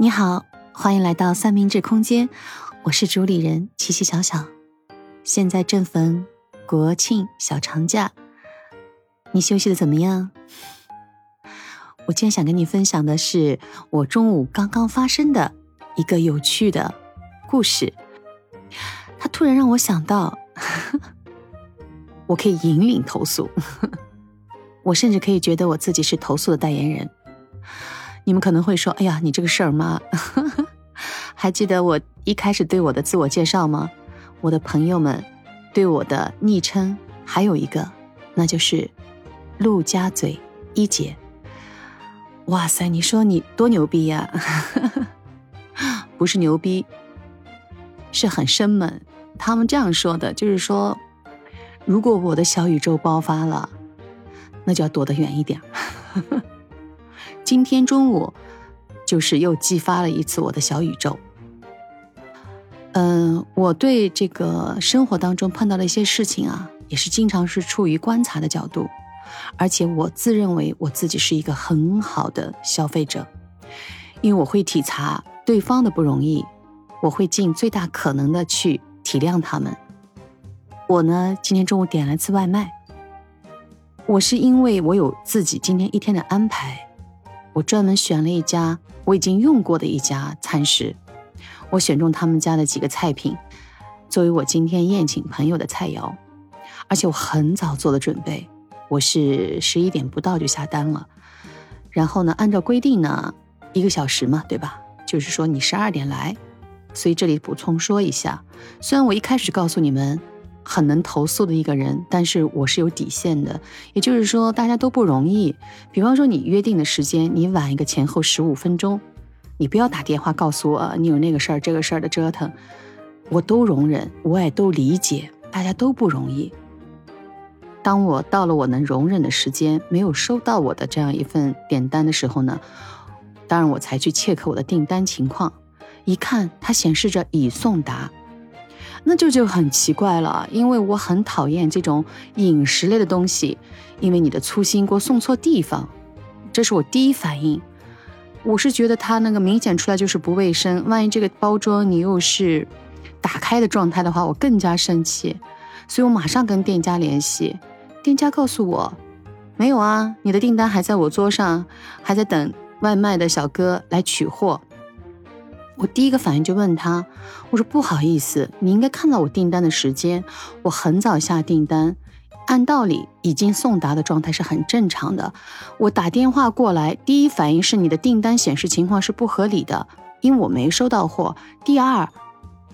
你好，欢迎来到三明治空间，我是主理人琪琪小小。现在正逢国庆小长假，你休息的怎么样？我今天想跟你分享的是我中午刚刚发生的一个有趣的故事。它突然让我想到，我可以引领投诉，我甚至可以觉得我自己是投诉的代言人。你们可能会说：“哎呀，你这个事儿吗？还记得我一开始对我的自我介绍吗？我的朋友们对我的昵称还有一个，那就是陆家嘴一姐。哇塞，你说你多牛逼呀？不是牛逼，是很生猛。他们这样说的，就是说，如果我的小宇宙爆发了，那就要躲得远一点。”今天中午，就是又激发了一次我的小宇宙。嗯，我对这个生活当中碰到的一些事情啊，也是经常是处于观察的角度，而且我自认为我自己是一个很好的消费者，因为我会体察对方的不容易，我会尽最大可能的去体谅他们。我呢，今天中午点了次外卖，我是因为我有自己今天一天的安排。我专门选了一家我已经用过的一家餐食，我选中他们家的几个菜品，作为我今天宴请朋友的菜肴。而且我很早做了准备，我是十一点不到就下单了。然后呢，按照规定呢，一个小时嘛，对吧？就是说你十二点来。所以这里补充说一下，虽然我一开始告诉你们。很能投诉的一个人，但是我是有底线的，也就是说大家都不容易。比方说你约定的时间，你晚一个前后十五分钟，你不要打电话告诉我你有那个事儿、这个事儿的折腾，我都容忍，我也都理解，大家都不容易。当我到了我能容忍的时间，没有收到我的这样一份点单的时候呢，当然我才去切克我的订单情况，一看它显示着已送达。那这就很奇怪了，因为我很讨厌这种饮食类的东西，因为你的粗心给我送错地方，这是我第一反应。我是觉得它那个明显出来就是不卫生，万一这个包装你又是打开的状态的话，我更加生气。所以我马上跟店家联系，店家告诉我，没有啊，你的订单还在我桌上，还在等外卖的小哥来取货。我第一个反应就问他，我说不好意思，你应该看到我订单的时间，我很早下订单，按道理已经送达的状态是很正常的。我打电话过来，第一反应是你的订单显示情况是不合理的，因为我没收到货。第二，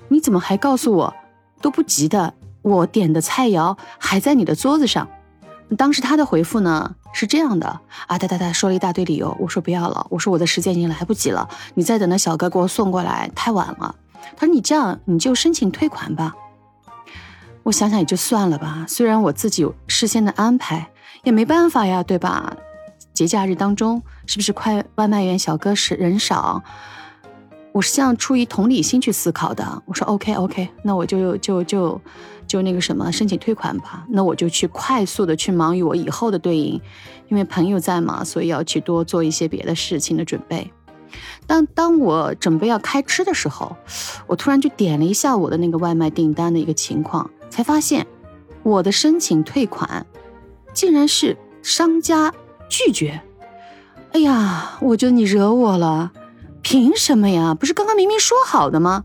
你怎么还告诉我都不急的，我点的菜肴还在你的桌子上？当时他的回复呢是这样的啊，哒哒哒说了一大堆理由。我说不要了，我说我的时间已经来不及了，你再等那小哥给我送过来太晚了。他说你这样你就申请退款吧。我想想也就算了吧，虽然我自己有事先的安排，也没办法呀，对吧？节假日当中是不是快外卖员小哥是人少？我是这样出于同理心去思考的。我说 OK OK，那我就就就就那个什么申请退款吧。那我就去快速的去忙于我以后的对应，因为朋友在嘛，所以要去多做一些别的事情的准备。当当我准备要开吃的时候，我突然就点了一下我的那个外卖订单的一个情况，才发现我的申请退款竟然是商家拒绝。哎呀，我觉得你惹我了。凭什么呀？不是刚刚明明说好的吗？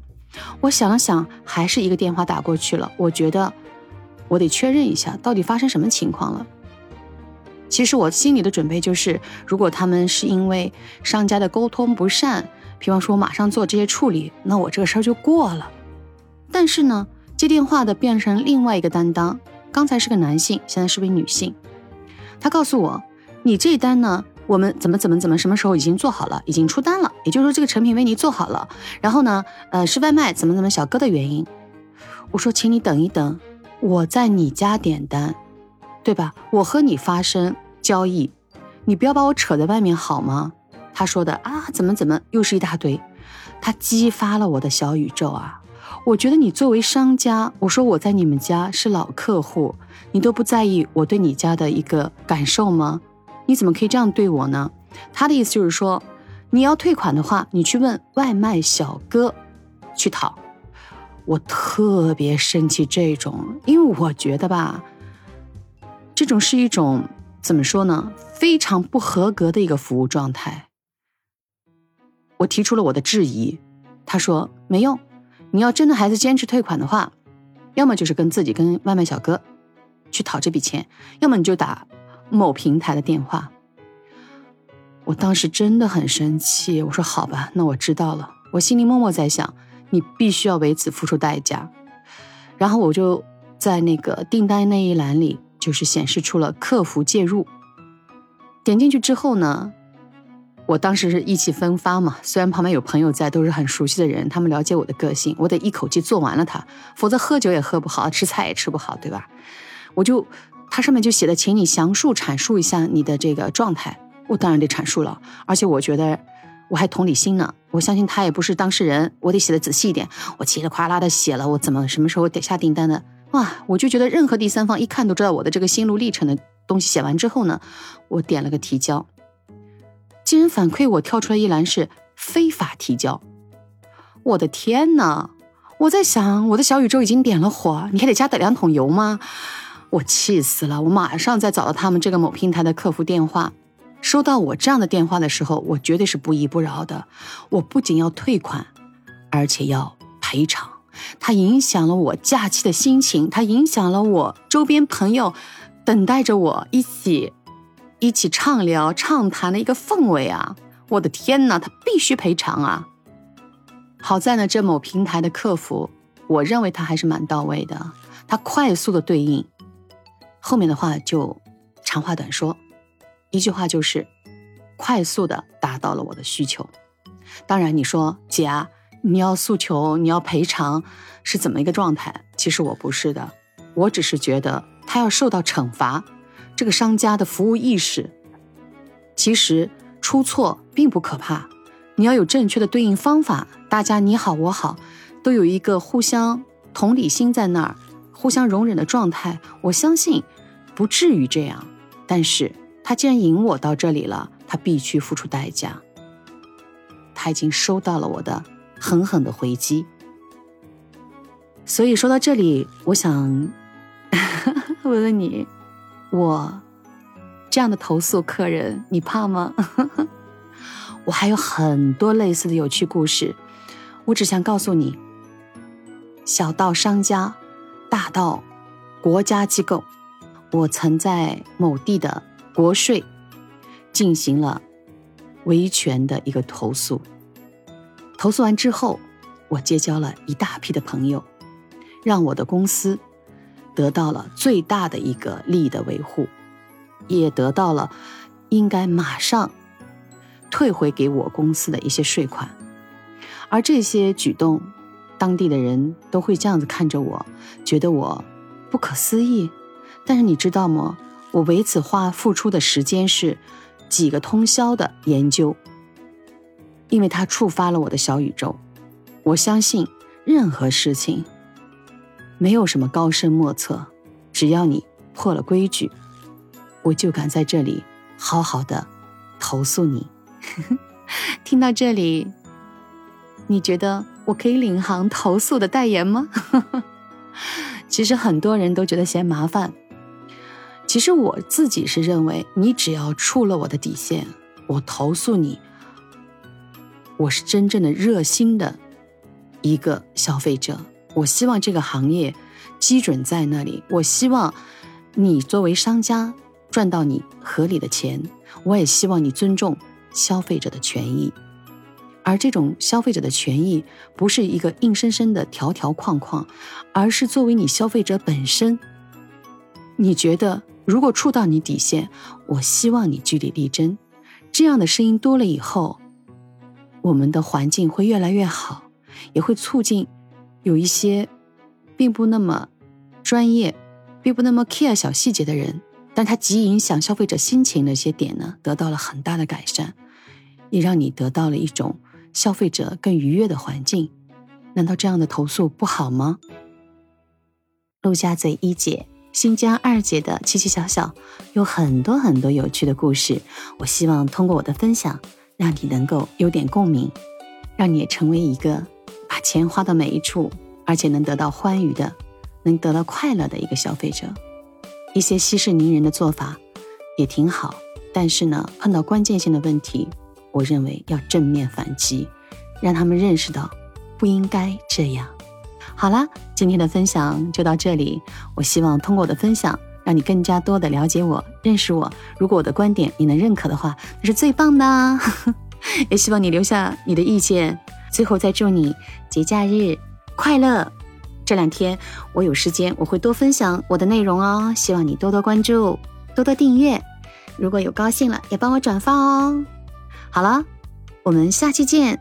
我想了想，还是一个电话打过去了。我觉得我得确认一下，到底发生什么情况了。其实我心里的准备就是，如果他们是因为商家的沟通不善，比方说我马上做这些处理，那我这个事儿就过了。但是呢，接电话的变成另外一个担当，刚才是个男性，现在是位女性。他告诉我，你这单呢？我们怎么怎么怎么什么时候已经做好了，已经出单了，也就是说这个成品为你做好了。然后呢，呃，是外卖怎么怎么小哥的原因。我说，请你等一等，我在你家点单，对吧？我和你发生交易，你不要把我扯在外面好吗？他说的啊，怎么怎么又是一大堆，他激发了我的小宇宙啊！我觉得你作为商家，我说我在你们家是老客户，你都不在意我对你家的一个感受吗？你怎么可以这样对我呢？他的意思就是说，你要退款的话，你去问外卖小哥去讨。我特别生气这种，因为我觉得吧，这种是一种怎么说呢，非常不合格的一个服务状态。我提出了我的质疑，他说没用，你要真的还是坚持退款的话，要么就是跟自己跟外卖小哥去讨这笔钱，要么你就打某平台的电话。我当时真的很生气，我说好吧，那我知道了。我心里默默在想。你必须要为此付出代价，然后我就在那个订单那一栏里，就是显示出了客服介入。点进去之后呢，我当时是意气风发嘛，虽然旁边有朋友在，都是很熟悉的人，他们了解我的个性，我得一口气做完了它，否则喝酒也喝不好，吃菜也吃不好，对吧？我就它上面就写的，请你详述阐述一下你的这个状态，我当然得阐述了，而且我觉得。我还同理心呢，我相信他也不是当事人，我得写的仔细一点。我叽里哗啦的写了，我怎么什么时候得下订单的？哇，我就觉得任何第三方一看都知道我的这个心路历程的东西写完之后呢，我点了个提交，竟然反馈我跳出来一栏是非法提交。我的天呐！我在想，我的小宇宙已经点了火，你还得加点两桶油吗？我气死了！我马上再找到他们这个某平台的客服电话。收到我这样的电话的时候，我绝对是不依不饶的。我不仅要退款，而且要赔偿。它影响了我假期的心情，它影响了我周边朋友等待着我一起一起畅聊畅谈的一个氛围啊！我的天哪，他必须赔偿啊！好在呢，这某平台的客服，我认为他还是蛮到位的，他快速的对应，后面的话就长话短说。一句话就是，快速的达到了我的需求。当然，你说姐啊，你要诉求，你要赔偿，是怎么一个状态？其实我不是的，我只是觉得他要受到惩罚。这个商家的服务意识，其实出错并不可怕，你要有正确的对应方法。大家你好我好，都有一个互相同理心在那儿，互相容忍的状态。我相信不至于这样，但是。他既然引我到这里了，他必须付出代价。他已经收到了我的狠狠的回击，所以说到这里，我想 问问你，我这样的投诉客人，你怕吗？我还有很多类似的有趣故事，我只想告诉你，小到商家，打到国家机构，我曾在某地的。国税进行了维权的一个投诉，投诉完之后，我结交了一大批的朋友，让我的公司得到了最大的一个利益的维护，也得到了应该马上退回给我公司的一些税款。而这些举动，当地的人都会这样子看着我，觉得我不可思议。但是你知道吗？我为此花付出的时间是几个通宵的研究，因为它触发了我的小宇宙。我相信任何事情没有什么高深莫测，只要你破了规矩，我就敢在这里好好的投诉你。听到这里，你觉得我可以领行投诉的代言吗？其实很多人都觉得嫌麻烦。其实我自己是认为，你只要触了我的底线，我投诉你，我是真正的热心的一个消费者。我希望这个行业基准在那里，我希望你作为商家赚到你合理的钱，我也希望你尊重消费者的权益。而这种消费者的权益，不是一个硬生生的条条框框，而是作为你消费者本身，你觉得。如果触到你底线，我希望你据理力争。这样的声音多了以后，我们的环境会越来越好，也会促进有一些并不那么专业、并不那么 care 小细节的人，但他极影响消费者心情的一些点呢，得到了很大的改善，也让你得到了一种消费者更愉悦的环境。难道这样的投诉不好吗？陆家嘴一姐。新疆二姐的七七小小有很多很多有趣的故事，我希望通过我的分享，让你能够有点共鸣，让你也成为一个把钱花到每一处，而且能得到欢愉的、能得到快乐的一个消费者。一些息事宁人的做法也挺好，但是呢，碰到关键性的问题，我认为要正面反击，让他们认识到不应该这样。好啦，今天的分享就到这里。我希望通过我的分享。让你更加多的了解我、认识我。如果我的观点你能认可的话，那是最棒的。也希望你留下你的意见。最后再祝你节假日快乐！这两天我有时间，我会多分享我的内容哦。希望你多多关注、多多订阅。如果有高兴了，也帮我转发哦。好了，我们下期见。